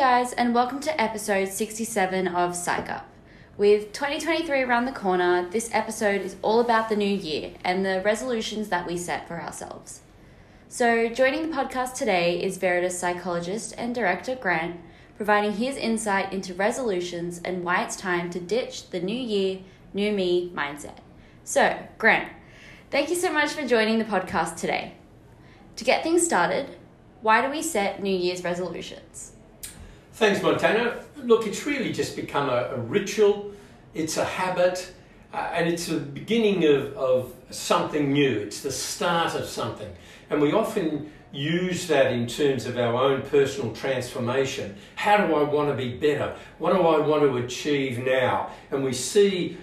guys, and welcome to episode 67 of Psych Up. With 2023 around the corner, this episode is all about the new year and the resolutions that we set for ourselves. So, joining the podcast today is Veritas psychologist and director Grant, providing his insight into resolutions and why it's time to ditch the new year, new me mindset. So, Grant, thank you so much for joining the podcast today. To get things started, why do we set New Year's resolutions? Thanks, Montana. Look, it's really just become a, a ritual, it's a habit, uh, and it's the beginning of, of something new. It's the start of something. And we often use that in terms of our own personal transformation. How do I want to be better? What do I want to achieve now? And we see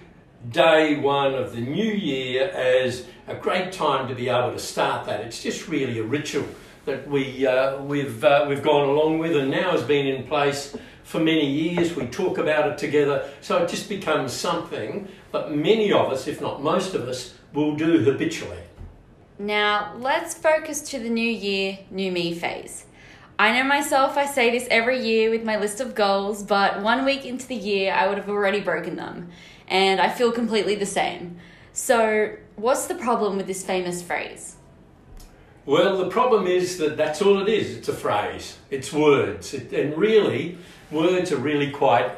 day one of the new year as a great time to be able to start that. It's just really a ritual that we, uh, we've, uh, we've gone along with and now has been in place for many years. We talk about it together. So it just becomes something that many of us, if not most of us, will do habitually. Now, let's focus to the new year, new me phase. I know myself, I say this every year with my list of goals, but one week into the year, I would have already broken them. And I feel completely the same. So, what's the problem with this famous phrase? Well, the problem is that that's all it is. It's a phrase. It's words. It, and really, words are really quite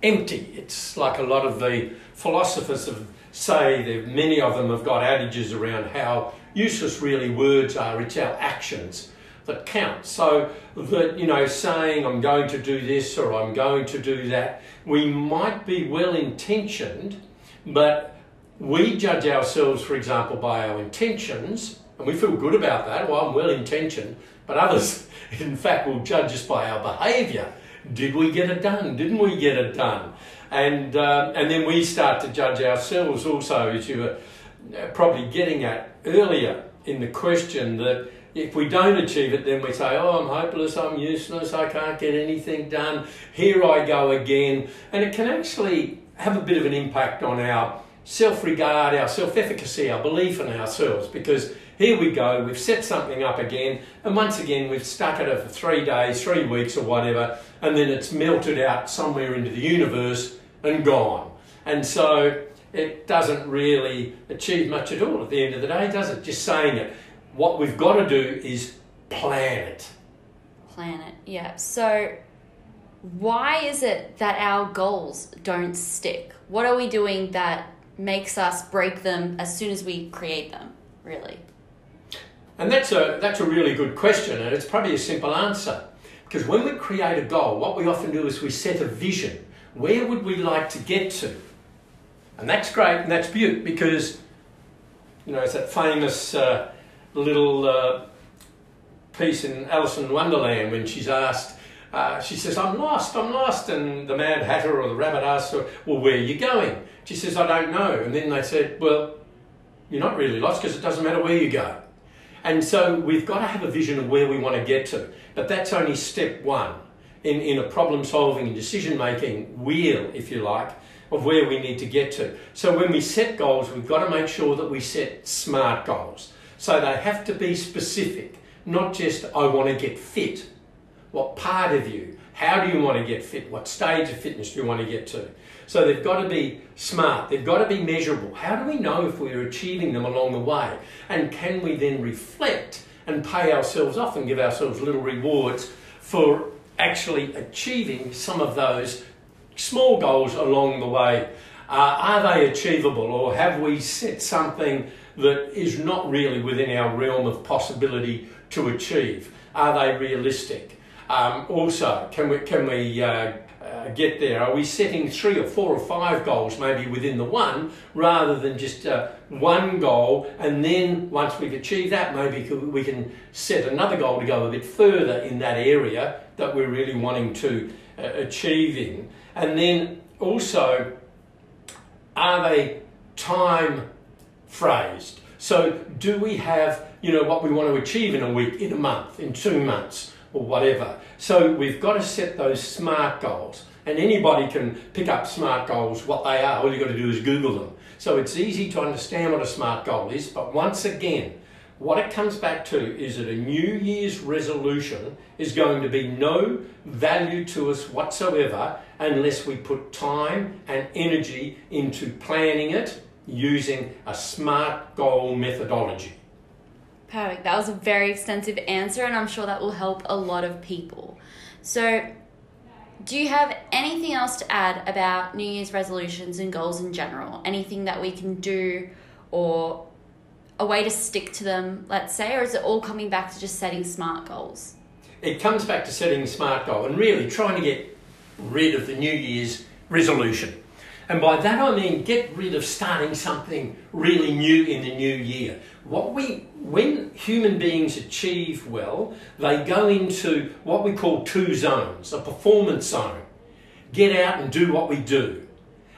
empty. It's like a lot of the philosophers have say that many of them have got adages around how useless really words are. It's our actions that count. So that, you know, saying I'm going to do this or I'm going to do that, we might be well intentioned, but we judge ourselves, for example, by our intentions, and we feel good about that. Well, I'm well intentioned, but others, in fact, will judge us by our behaviour. Did we get it done? Didn't we get it done? And, uh, and then we start to judge ourselves also, as you were uh, probably getting at earlier in the question, that if we don't achieve it, then we say, oh, I'm hopeless, I'm useless, I can't get anything done, here I go again. And it can actually have a bit of an impact on our self regard, our self efficacy, our belief in ourselves, because here we go, we've set something up again, and once again we've stuck at it for three days, three weeks, or whatever, and then it's melted out somewhere into the universe and gone. And so it doesn't really achieve much at all at the end of the day, does it? Just saying it. What we've got to do is plan it. Plan it, yeah. So, why is it that our goals don't stick? What are we doing that makes us break them as soon as we create them, really? And that's a, that's a really good question, and it's probably a simple answer. Because when we create a goal, what we often do is we set a vision. Where would we like to get to? And that's great and that's beautiful because, you know, it's that famous uh, little uh, piece in Alice in Wonderland when she's asked, uh, she says, I'm lost, I'm lost. And the Mad Hatter or the rabbit asks her, Well, where are you going? She says, I don't know. And then they said, Well, you're not really lost because it doesn't matter where you go. And so we've got to have a vision of where we want to get to. But that's only step one in, in a problem solving and decision making wheel, if you like, of where we need to get to. So when we set goals, we've got to make sure that we set smart goals. So they have to be specific, not just, I want to get fit. What part of you? How do you want to get fit? What stage of fitness do you want to get to? So they've got to be smart, they've got to be measurable. How do we know if we're achieving them along the way? And can we then reflect and pay ourselves off and give ourselves little rewards for actually achieving some of those small goals along the way? Uh, are they achievable or have we set something that is not really within our realm of possibility to achieve? Are they realistic? Um, also, can we, can we uh, uh, get there? Are we setting three or four or five goals maybe within the one rather than just uh, one goal and then once we've achieved that maybe we can set another goal to go a bit further in that area that we're really wanting to uh, achieve in? And then also, are they time phrased? So do we have, you know, what we want to achieve in a week, in a month, in two months? Or whatever. So we've got to set those SMART goals. And anybody can pick up SMART goals, what they are. All you've got to do is Google them. So it's easy to understand what a SMART goal is, but once again, what it comes back to is that a New Year's resolution is going to be no value to us whatsoever unless we put time and energy into planning it using a SMART goal methodology. Perfect. That was a very extensive answer, and I'm sure that will help a lot of people. So, do you have anything else to add about New Year's resolutions and goals in general? Anything that we can do or a way to stick to them, let's say, or is it all coming back to just setting smart goals? It comes back to setting a smart goal and really trying to get rid of the New Year's resolution. And by that I mean get rid of starting something really new in the new year. What we when human beings achieve well, they go into what we call two zones, a performance zone. Get out and do what we do.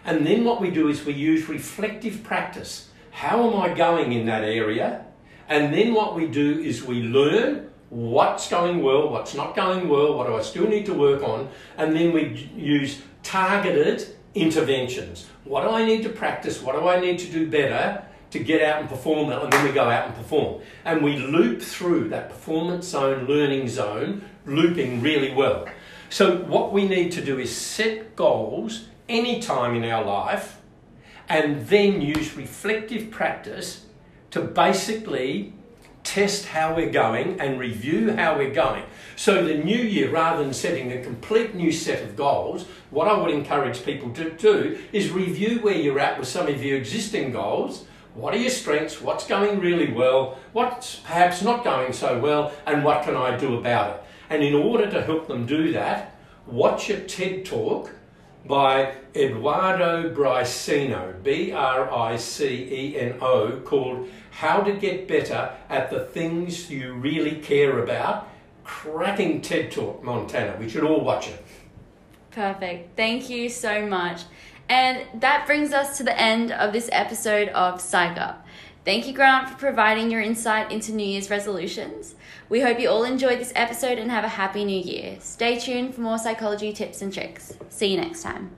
And then what we do is we use reflective practice. How am I going in that area? And then what we do is we learn what's going well, what's not going well, what do I still need to work on, and then we use targeted interventions. What do I need to practice? What do I need to do better to get out and perform that? And then we go out and perform. And we loop through that performance zone, learning zone, looping really well. So, what we need to do is set goals anytime in our life and then use reflective practice to basically test how we're going and review how we're going. So, the new year, rather than setting a complete new set of goals, what I would encourage people to do is review where you're at with some of your existing goals. What are your strengths? What's going really well? What's perhaps not going so well? And what can I do about it? And in order to help them do that, watch a TED talk by Eduardo Briceno, B R I C E N O, called How to Get Better at the Things You Really Care About. Cracking TED Talk, Montana. We should all watch it. Perfect. Thank you so much. And that brings us to the end of this episode of Psych Up. Thank you, Grant, for providing your insight into New Year's resolutions. We hope you all enjoyed this episode and have a happy new year. Stay tuned for more psychology tips and tricks. See you next time.